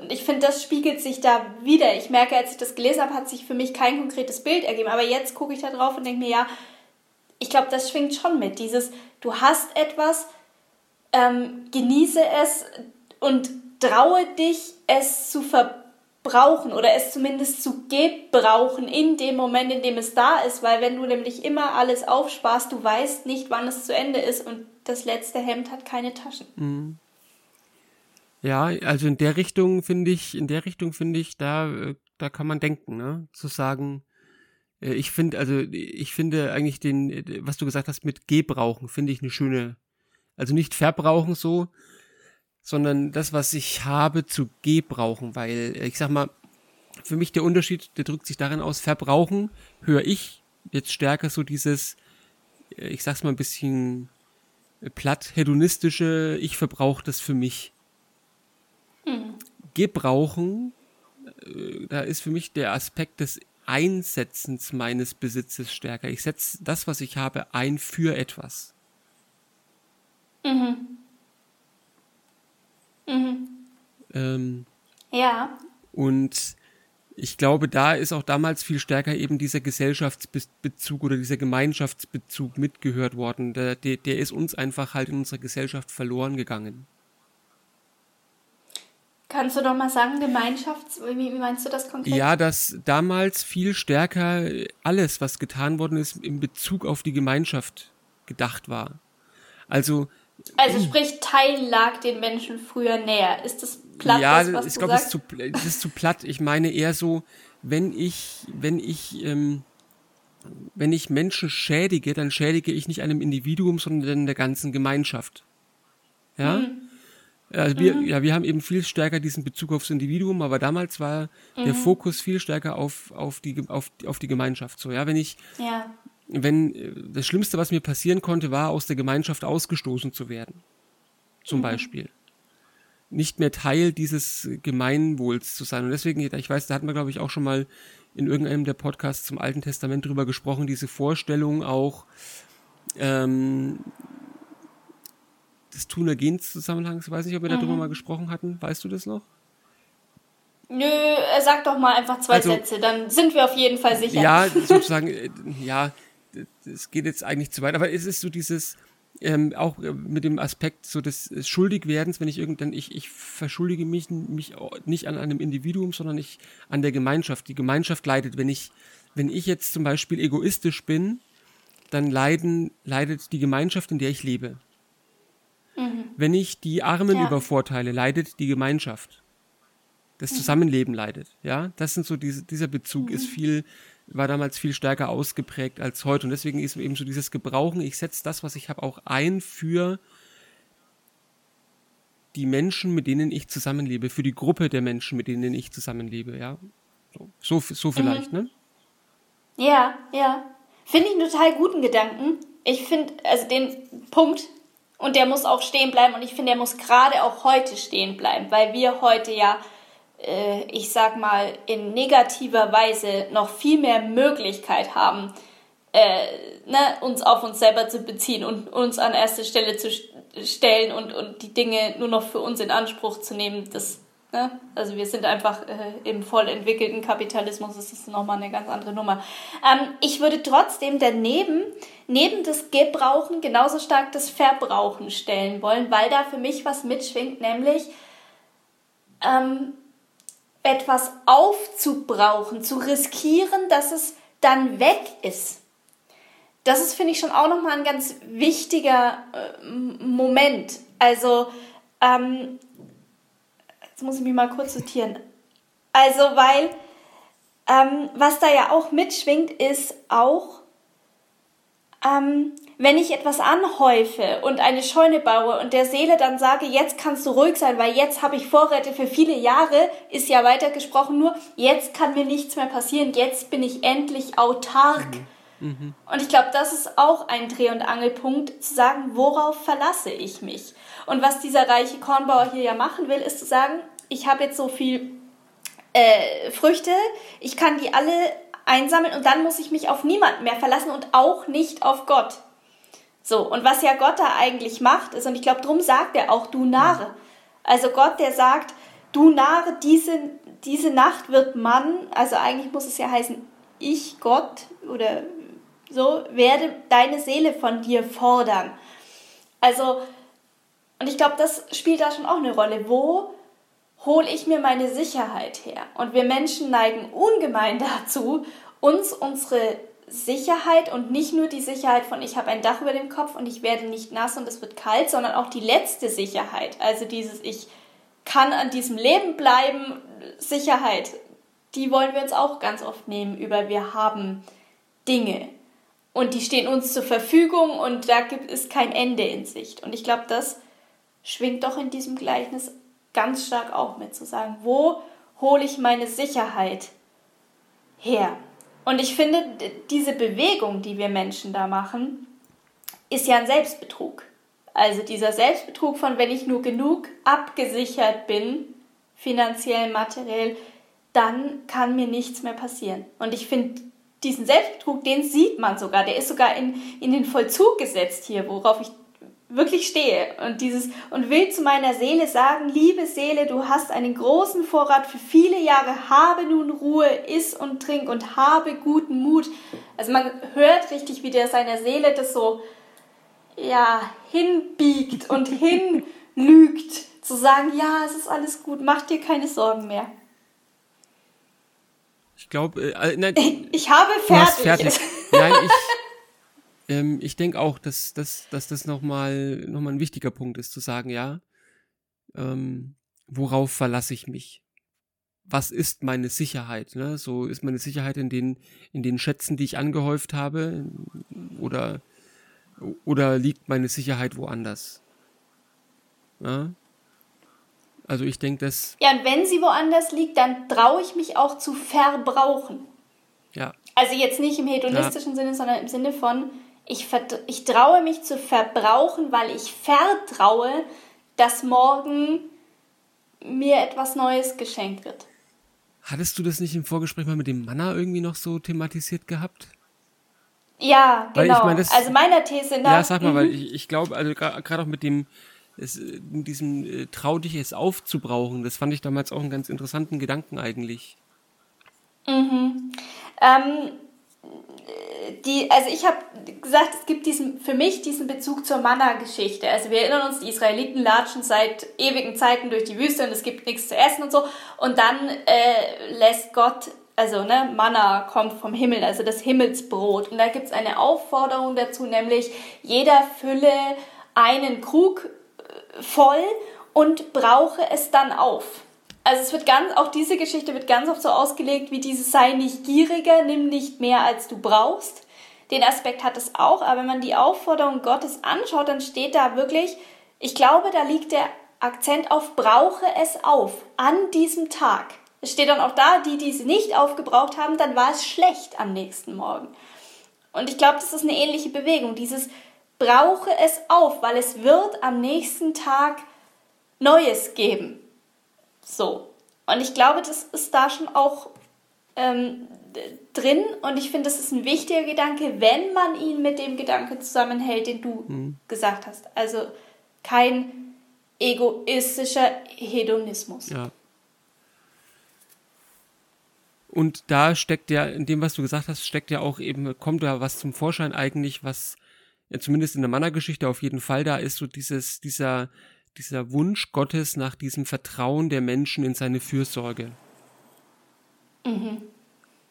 ich finde, das spiegelt sich da wieder. Ich merke, als ich das gelesen habe, hat sich für mich kein konkretes Bild ergeben. Aber jetzt gucke ich da drauf und denke mir, ja, ich glaube, das schwingt schon mit. Dieses, du hast etwas, ähm, genieße es und traue dich, es zu verbrauchen oder es zumindest zu gebrauchen in dem Moment, in dem es da ist. Weil wenn du nämlich immer alles aufsparst, du weißt nicht, wann es zu Ende ist und das letzte Hemd hat keine Taschen. Mhm. Ja, also in der Richtung finde ich, in der Richtung finde ich, da, äh, da kann man denken, ne? Zu sagen, äh, ich finde, also ich finde eigentlich den, äh, was du gesagt hast mit Gebrauchen, finde ich eine schöne, also nicht verbrauchen so, sondern das, was ich habe, zu gebrauchen, weil ich sag mal, für mich der Unterschied, der drückt sich darin aus, verbrauchen höre ich jetzt stärker so dieses, ich sag's mal ein bisschen platt, hedonistische, ich verbrauche das für mich. Gebrauchen, äh, da ist für mich der Aspekt des Einsetzens meines Besitzes stärker. Ich setze das, was ich habe, ein für etwas. Mhm. Mhm. Ähm, ja. Und ich glaube, da ist auch damals viel stärker eben dieser Gesellschaftsbezug oder dieser Gemeinschaftsbezug mitgehört worden. Der, der, der ist uns einfach halt in unserer Gesellschaft verloren gegangen. Kannst du doch mal sagen, Gemeinschafts, wie meinst du das konkret? Ja, dass damals viel stärker alles, was getan worden ist, in Bezug auf die Gemeinschaft gedacht war. Also. Also sprich, Teil lag den Menschen früher näher. Ist das platt? Ja, das, was ich glaube, es ist, ist zu platt. Ich meine eher so, wenn ich, wenn ich, ähm, wenn ich Menschen schädige, dann schädige ich nicht einem Individuum, sondern der ganzen Gemeinschaft. Ja? Mhm. Also wir, mhm. ja, wir haben eben viel stärker diesen Bezug aufs Individuum, aber damals war mhm. der Fokus viel stärker auf, auf, die, auf, auf die Gemeinschaft. So, ja, wenn ich, ja. wenn, das Schlimmste, was mir passieren konnte, war, aus der Gemeinschaft ausgestoßen zu werden. Zum mhm. Beispiel. nicht mehr Teil dieses Gemeinwohls zu sein. Und deswegen, ich weiß, da hatten wir, glaube ich, auch schon mal in irgendeinem der Podcasts zum Alten Testament drüber gesprochen, diese Vorstellung auch ähm, des Tunergens-Zusammenhangs. Ich weiß nicht, ob wir mhm. darüber mal gesprochen hatten. Weißt du das noch? Nö, sag doch mal einfach zwei also, Sätze, dann sind wir auf jeden Fall sicher. Ja, sozusagen, äh, ja, es geht jetzt eigentlich zu weit, aber es ist so dieses, ähm, auch äh, mit dem Aspekt so des Schuldigwerdens, wenn ich irgendwann, ich, ich verschuldige mich, mich nicht an einem Individuum, sondern ich an der Gemeinschaft. Die Gemeinschaft leidet, wenn ich, wenn ich jetzt zum Beispiel egoistisch bin, dann leiden, leidet die Gemeinschaft, in der ich lebe. Mhm. Wenn ich die Armen ja. übervorteile, leidet die Gemeinschaft. Das mhm. Zusammenleben leidet. Ja, das sind so diese, dieser Bezug mhm. ist viel war damals viel stärker ausgeprägt als heute. Und deswegen ist eben so dieses Gebrauchen, ich setze das, was ich habe, auch ein für die Menschen, mit denen ich zusammenlebe, für die Gruppe der Menschen, mit denen ich zusammenlebe, ja. So, so, so vielleicht, mhm. ne? Ja, ja. Finde ich einen total guten Gedanken. Ich finde, also den Punkt, und der muss auch stehen bleiben, und ich finde, der muss gerade auch heute stehen bleiben, weil wir heute ja äh, ich sag mal, in negativer Weise noch viel mehr Möglichkeit haben, äh, ne, uns auf uns selber zu beziehen und uns an erste Stelle zu stellen und, und die Dinge nur noch für uns in Anspruch zu nehmen, das, ne? also wir sind einfach äh, im voll entwickelten Kapitalismus, das ist nochmal eine ganz andere Nummer. Ähm, ich würde trotzdem daneben, neben das Gebrauchen, genauso stark das Verbrauchen stellen wollen, weil da für mich was mitschwingt, nämlich ähm, etwas aufzubrauchen, zu riskieren, dass es dann weg ist. Das ist, finde ich, schon auch nochmal ein ganz wichtiger äh, Moment. Also, ähm, jetzt muss ich mich mal kurz sortieren. Also, weil, ähm, was da ja auch mitschwingt, ist auch, ähm, wenn ich etwas anhäufe und eine Scheune baue und der Seele dann sage, jetzt kannst du ruhig sein, weil jetzt habe ich Vorräte für viele Jahre, ist ja weitergesprochen nur, jetzt kann mir nichts mehr passieren, jetzt bin ich endlich autark. Mhm. Mhm. Und ich glaube, das ist auch ein Dreh- und Angelpunkt, zu sagen, worauf verlasse ich mich? Und was dieser reiche Kornbauer hier ja machen will, ist zu sagen, ich habe jetzt so viel äh, Früchte, ich kann die alle einsammeln und dann muss ich mich auf niemanden mehr verlassen und auch nicht auf Gott. So, und was ja Gott da eigentlich macht, ist, und ich glaube, drum sagt er auch, du Narre. Also Gott, der sagt, du Narre, diese, diese Nacht wird man, also eigentlich muss es ja heißen, ich, Gott, oder so, werde deine Seele von dir fordern. Also, und ich glaube, das spielt da schon auch eine Rolle. Wo hole ich mir meine Sicherheit her? Und wir Menschen neigen ungemein dazu, uns unsere Sicherheit und nicht nur die Sicherheit von ich habe ein Dach über dem Kopf und ich werde nicht nass und es wird kalt, sondern auch die letzte Sicherheit, also dieses ich kann an diesem Leben bleiben, Sicherheit, die wollen wir uns auch ganz oft nehmen über wir haben Dinge und die stehen uns zur Verfügung und da gibt es kein Ende in Sicht und ich glaube, das schwingt doch in diesem Gleichnis ganz stark auch mit zu sagen, wo hole ich meine Sicherheit her? Und ich finde, diese Bewegung, die wir Menschen da machen, ist ja ein Selbstbetrug. Also dieser Selbstbetrug von, wenn ich nur genug abgesichert bin, finanziell, materiell, dann kann mir nichts mehr passieren. Und ich finde, diesen Selbstbetrug, den sieht man sogar, der ist sogar in, in den Vollzug gesetzt hier, worauf ich wirklich stehe und dieses und will zu meiner Seele sagen, liebe Seele, du hast einen großen Vorrat für viele Jahre, habe nun Ruhe, iss und trink und habe guten Mut. Also man hört richtig, wie der seiner Seele das so ja hinbiegt und hinlügt, zu sagen, ja, es ist alles gut, mach dir keine Sorgen mehr. Ich glaube, äh, äh, nein, ich habe fertig. fertig. Nein, ich ähm, ich denke auch, dass, dass, dass das nochmal noch mal ein wichtiger Punkt ist, zu sagen, ja, ähm, worauf verlasse ich mich? Was ist meine Sicherheit? Ne? So ist meine Sicherheit in den, in den Schätzen, die ich angehäuft habe, oder, oder liegt meine Sicherheit woanders? Ja? Also ich denke, dass. Ja, und wenn sie woanders liegt, dann traue ich mich auch zu verbrauchen. Ja. Also jetzt nicht im hedonistischen ja. Sinne, sondern im Sinne von, ich, ich traue mich zu verbrauchen, weil ich vertraue, dass morgen mir etwas Neues geschenkt wird. Hattest du das nicht im Vorgespräch mal mit dem Manna irgendwie noch so thematisiert gehabt? Ja, genau. Ich mein, das, also meiner These nach. Ja, sag mal, weil mhm. ich, ich glaube, also gerade auch mit dem, es, mit diesem äh, trau dich es aufzubrauchen, das fand ich damals auch einen ganz interessanten Gedanken eigentlich. Mhm. Ähm, die, also ich habe gesagt, es gibt diesen, für mich diesen Bezug zur Manna-Geschichte. Also wir erinnern uns, die Israeliten latschen seit ewigen Zeiten durch die Wüste und es gibt nichts zu essen und so. Und dann äh, lässt Gott, also ne, Manna kommt vom Himmel, also das Himmelsbrot. Und da gibt es eine Aufforderung dazu, nämlich jeder fülle einen Krug äh, voll und brauche es dann auf. Also es wird ganz, auch diese Geschichte wird ganz oft so ausgelegt wie dieses sei nicht gieriger, nimm nicht mehr als du brauchst. Den Aspekt hat es auch, aber wenn man die Aufforderung Gottes anschaut, dann steht da wirklich, ich glaube, da liegt der Akzent auf brauche es auf an diesem Tag. Es steht dann auch da, die, die sie nicht aufgebraucht haben, dann war es schlecht am nächsten Morgen. Und ich glaube, das ist eine ähnliche Bewegung, dieses brauche es auf, weil es wird am nächsten Tag Neues geben. So. Und ich glaube, das ist da schon auch ähm, drin und ich finde, das ist ein wichtiger Gedanke, wenn man ihn mit dem Gedanke zusammenhält, den du mhm. gesagt hast. Also kein egoistischer Hedonismus. Ja. Und da steckt ja, in dem, was du gesagt hast, steckt ja auch eben, kommt da was zum Vorschein eigentlich, was ja, zumindest in der Mannergeschichte auf jeden Fall da ist, so dieses, dieser, dieser Wunsch Gottes nach diesem Vertrauen der Menschen in seine Fürsorge. Mhm.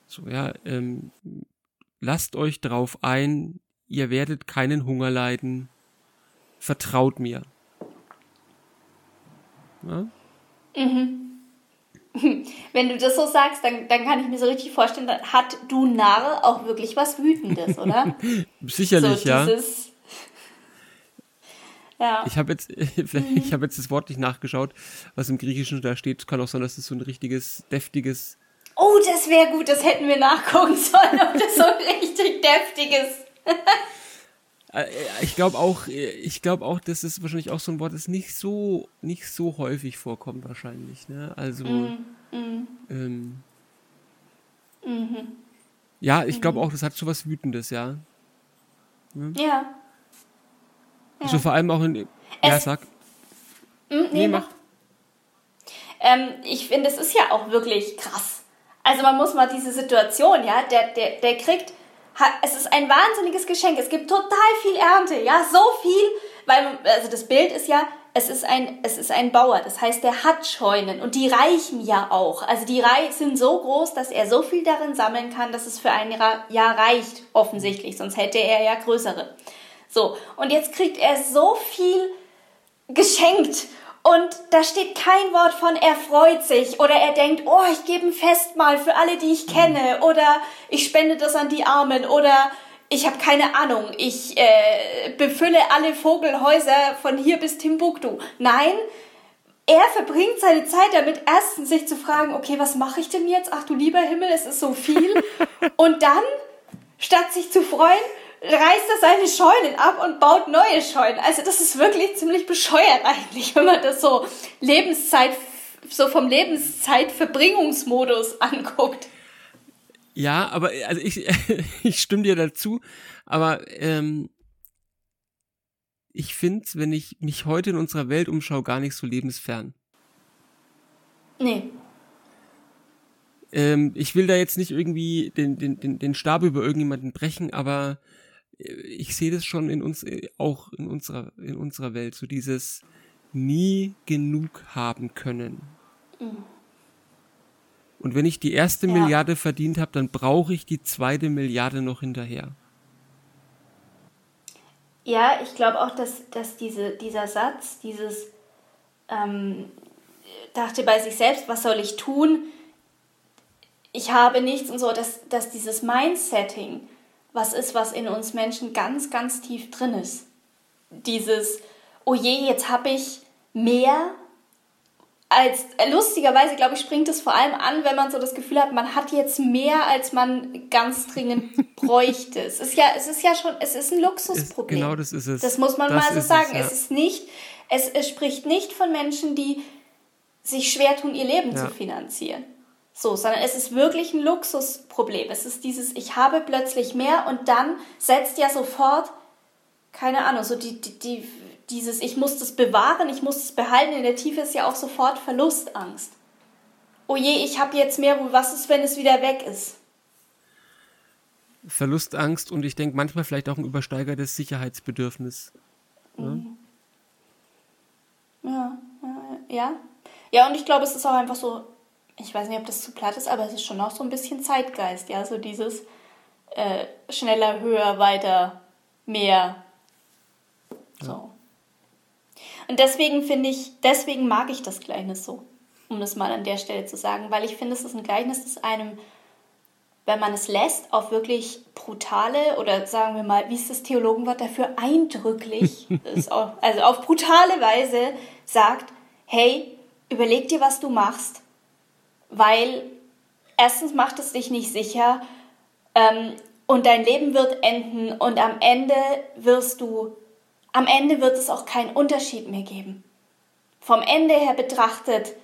So, ja, ähm, lasst euch drauf ein, ihr werdet keinen Hunger leiden, vertraut mir. Ja? Mhm. Wenn du das so sagst, dann, dann kann ich mir so richtig vorstellen, dann hat du Narr auch wirklich was Wütendes, oder? Sicherlich, so, ja. Ja. Ich habe jetzt, mhm. ich habe jetzt das Wort nicht nachgeschaut, was im Griechischen da steht. Kann auch sein, dass es so ein richtiges, deftiges. Oh, das wäre gut, das hätten wir nachgucken sollen, ob das so ein richtig deftiges. Äh, ich glaube auch, ich glaube auch, dass es wahrscheinlich auch so ein Wort ist, nicht so, nicht so häufig vorkommt wahrscheinlich. Ne? Also, mm, mm. Ähm, mhm. ja, ich glaube mhm. auch, das hat so was Wütendes, ja. Ja. ja. Ja. So vor allem auch in. Es, ja, sag. Mh, nee, nee, mach. Ähm, ich finde, es ist ja auch wirklich krass. Also man muss mal diese Situation, ja, der, der, der kriegt, es ist ein wahnsinniges Geschenk. Es gibt total viel Ernte, ja, so viel, weil, also das Bild ist ja, es ist ein, es ist ein Bauer, das heißt, der hat Scheunen und die reichen ja auch. Also die sind so groß, dass er so viel darin sammeln kann, dass es für ein Jahr reicht, offensichtlich, sonst hätte er ja größere. So, und jetzt kriegt er so viel geschenkt und da steht kein Wort von, er freut sich oder er denkt, oh, ich gebe ein Festmahl für alle, die ich kenne oder ich spende das an die Armen oder ich habe keine Ahnung, ich äh, befülle alle Vogelhäuser von hier bis Timbuktu. Nein, er verbringt seine Zeit damit, erstens sich zu fragen, okay, was mache ich denn jetzt? Ach du lieber Himmel, es ist so viel. und dann, statt sich zu freuen, reißt er seine Scheunen ab und baut neue Scheunen. Also das ist wirklich ziemlich bescheuert eigentlich, wenn man das so Lebenszeit, so vom Lebenszeitverbringungsmodus anguckt. Ja, aber also ich, ich stimme dir dazu, aber ähm, ich finde wenn ich mich heute in unserer Welt umschaue, gar nicht so lebensfern. Nee. Ähm, ich will da jetzt nicht irgendwie den, den, den, den Stab über irgendjemanden brechen, aber ich sehe das schon in uns, äh, auch in unserer, in unserer Welt, so dieses nie genug haben können. Mhm. Und wenn ich die erste ja. Milliarde verdient habe, dann brauche ich die zweite Milliarde noch hinterher. Ja, ich glaube auch, dass, dass diese, dieser Satz, dieses ähm, dachte bei sich selbst, was soll ich tun? Ich habe nichts und so, dass, dass dieses Mindsetting, was ist, was in uns Menschen ganz, ganz tief drin ist. Dieses, oh je, jetzt habe ich mehr als äh, lustigerweise, glaube ich, springt es vor allem an, wenn man so das Gefühl hat, man hat jetzt mehr, als man ganz dringend bräuchte. es ist ja, es ist ja schon, es ist ein Luxusproblem. Ist, genau, das ist es. Das muss man das mal so sagen. Es, ja. es ist nicht, es, es spricht nicht von Menschen, die sich schwer tun, ihr Leben ja. zu finanzieren. So, sondern es ist wirklich ein Luxusproblem. Es ist dieses, ich habe plötzlich mehr und dann setzt ja sofort, keine Ahnung, so die, die, die, dieses, ich muss das bewahren, ich muss es behalten. In der Tiefe ist ja auch sofort Verlustangst. Oh je, ich habe jetzt mehr, was ist, wenn es wieder weg ist? Verlustangst und ich denke manchmal vielleicht auch ein übersteigertes Sicherheitsbedürfnis. Ne? Mhm. Ja, ja. Ja, und ich glaube, es ist auch einfach so, ich weiß nicht, ob das zu platt ist, aber es ist schon auch so ein bisschen Zeitgeist, ja, so dieses äh, schneller, höher, weiter, mehr. So. Ja. Und deswegen finde ich, deswegen mag ich das Gleichnis so, um das mal an der Stelle zu sagen, weil ich finde, es ist ein Gleichnis, das einem, wenn man es lässt, auf wirklich brutale oder sagen wir mal, wie ist das Theologenwort dafür, eindrücklich, auch, also auf brutale Weise sagt, hey, überleg dir, was du machst, weil erstens macht es dich nicht sicher ähm, und dein Leben wird enden und am Ende wirst du, am Ende wird es auch keinen Unterschied mehr geben. Vom Ende her betrachtet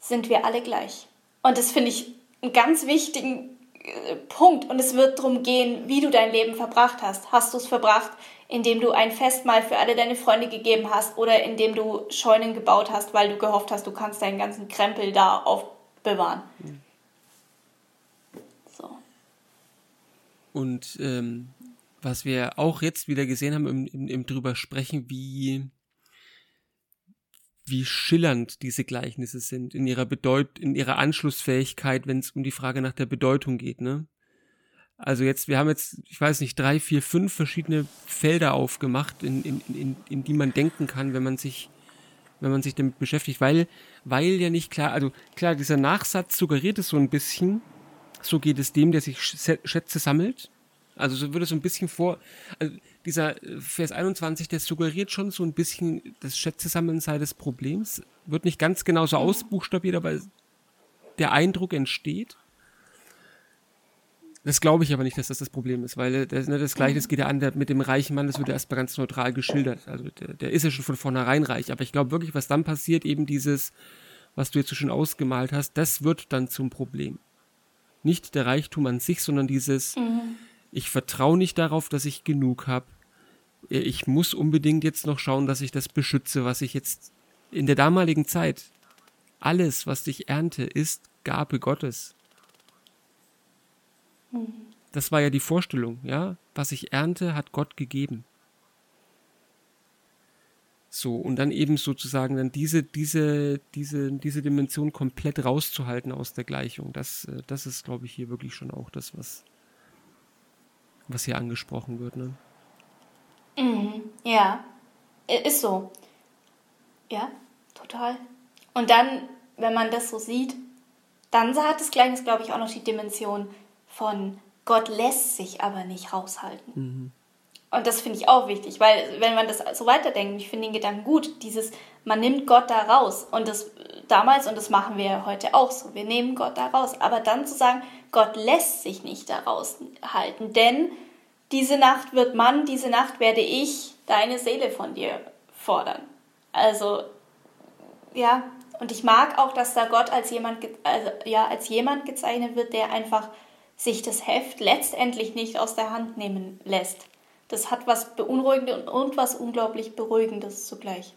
sind wir alle gleich. Und das finde ich einen ganz wichtigen äh, Punkt. Und es wird darum gehen, wie du dein Leben verbracht hast. Hast du es verbracht indem du ein Festmahl für alle deine Freunde gegeben hast oder indem du Scheunen gebaut hast, weil du gehofft hast, du kannst deinen ganzen Krempel da aufbewahren. So. Und ähm, was wir auch jetzt wieder gesehen haben im, im, im drüber sprechen, wie wie schillernd diese Gleichnisse sind in ihrer Bedeut in ihrer Anschlussfähigkeit, wenn es um die Frage nach der Bedeutung geht, ne? Also jetzt, wir haben jetzt, ich weiß nicht, drei, vier, fünf verschiedene Felder aufgemacht, in, in, in, in die man denken kann, wenn man sich, wenn man sich damit beschäftigt, weil, weil ja nicht klar, also klar, dieser Nachsatz suggeriert es so ein bisschen, so geht es dem, der sich Schätze sammelt. Also so würde es so ein bisschen vor, also dieser äh, Vers 21, der suggeriert schon so ein bisschen, das Schätze-Sammeln sei des Problems. Wird nicht ganz genau so ausbuchstabiert, aber der Eindruck entsteht. Das glaube ich aber nicht, dass das das Problem ist, weil äh, das, ne, das Gleiche, das geht ja an der, mit dem reichen Mann, das wird ja erstmal ganz neutral geschildert. Also der, der ist ja schon von vornherein reich. Aber ich glaube wirklich, was dann passiert, eben dieses, was du jetzt so schön ausgemalt hast, das wird dann zum Problem. Nicht der Reichtum an sich, sondern dieses, mhm. ich vertraue nicht darauf, dass ich genug habe. Äh, ich muss unbedingt jetzt noch schauen, dass ich das beschütze, was ich jetzt in der damaligen Zeit, alles, was ich ernte, ist Gabe Gottes. Das war ja die Vorstellung, ja. Was ich ernte, hat Gott gegeben. So, und dann eben sozusagen dann diese, diese, diese, diese Dimension komplett rauszuhalten aus der Gleichung. Das, äh, das ist, glaube ich, hier wirklich schon auch das, was, was hier angesprochen wird, ne? Mhm, ja. Ist so. Ja, total. Und dann, wenn man das so sieht, dann hat das Gleichnis, glaube ich, auch noch die Dimension, von Gott lässt sich aber nicht raushalten. Mhm. Und das finde ich auch wichtig, weil wenn man das so weiterdenkt, ich finde den Gedanken gut, dieses, man nimmt Gott da raus und das damals und das machen wir heute auch so, wir nehmen Gott da raus, aber dann zu sagen, Gott lässt sich nicht da raushalten, denn diese Nacht wird man, diese Nacht werde ich deine Seele von dir fordern. Also, ja, und ich mag auch, dass da Gott als jemand, also, ja, als jemand gezeichnet wird, der einfach sich das Heft letztendlich nicht aus der Hand nehmen lässt. Das hat was Beunruhigendes und was unglaublich Beruhigendes zugleich,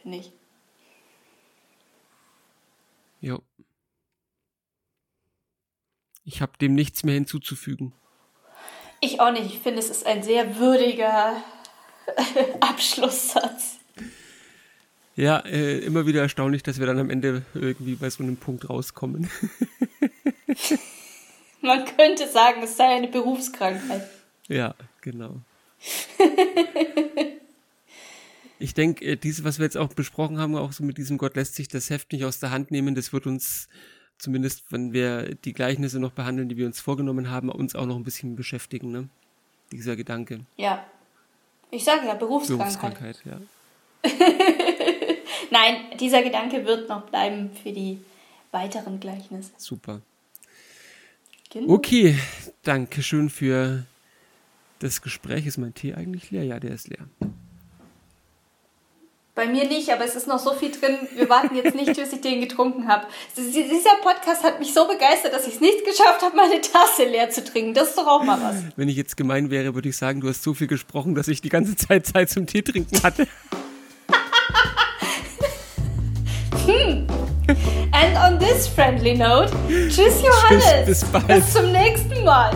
finde ich. Jo. Ich habe dem nichts mehr hinzuzufügen. Ich auch nicht. Ich finde, es ist ein sehr würdiger Abschlusssatz. Ja, äh, immer wieder erstaunlich, dass wir dann am Ende irgendwie bei so einem Punkt rauskommen. Man könnte sagen, es sei eine Berufskrankheit. Ja, genau. ich denke, äh, dieses, was wir jetzt auch besprochen haben, auch so mit diesem Gott lässt sich das Heft nicht aus der Hand nehmen, das wird uns, zumindest wenn wir die Gleichnisse noch behandeln, die wir uns vorgenommen haben, uns auch noch ein bisschen beschäftigen, ne? Dieser Gedanke. Ja. Ich sage ja, Berufskrankheit. Berufskrankheit, ja. Nein, dieser Gedanke wird noch bleiben für die weiteren Gleichnisse. Super. Genau. Okay, danke schön für das Gespräch. Ist mein Tee eigentlich leer? Ja, der ist leer. Bei mir nicht, aber es ist noch so viel drin. Wir warten jetzt nicht, bis ich den getrunken habe. Dieser Podcast hat mich so begeistert, dass ich es nicht geschafft habe, meine Tasse leer zu trinken. Das ist doch auch mal was. Wenn ich jetzt gemein wäre, würde ich sagen, du hast so viel gesprochen, dass ich die ganze Zeit Zeit zum Tee trinken hatte. This friendly note, tschüss Johannes. Tschüss, bis bald. Bis zum nächsten Mal.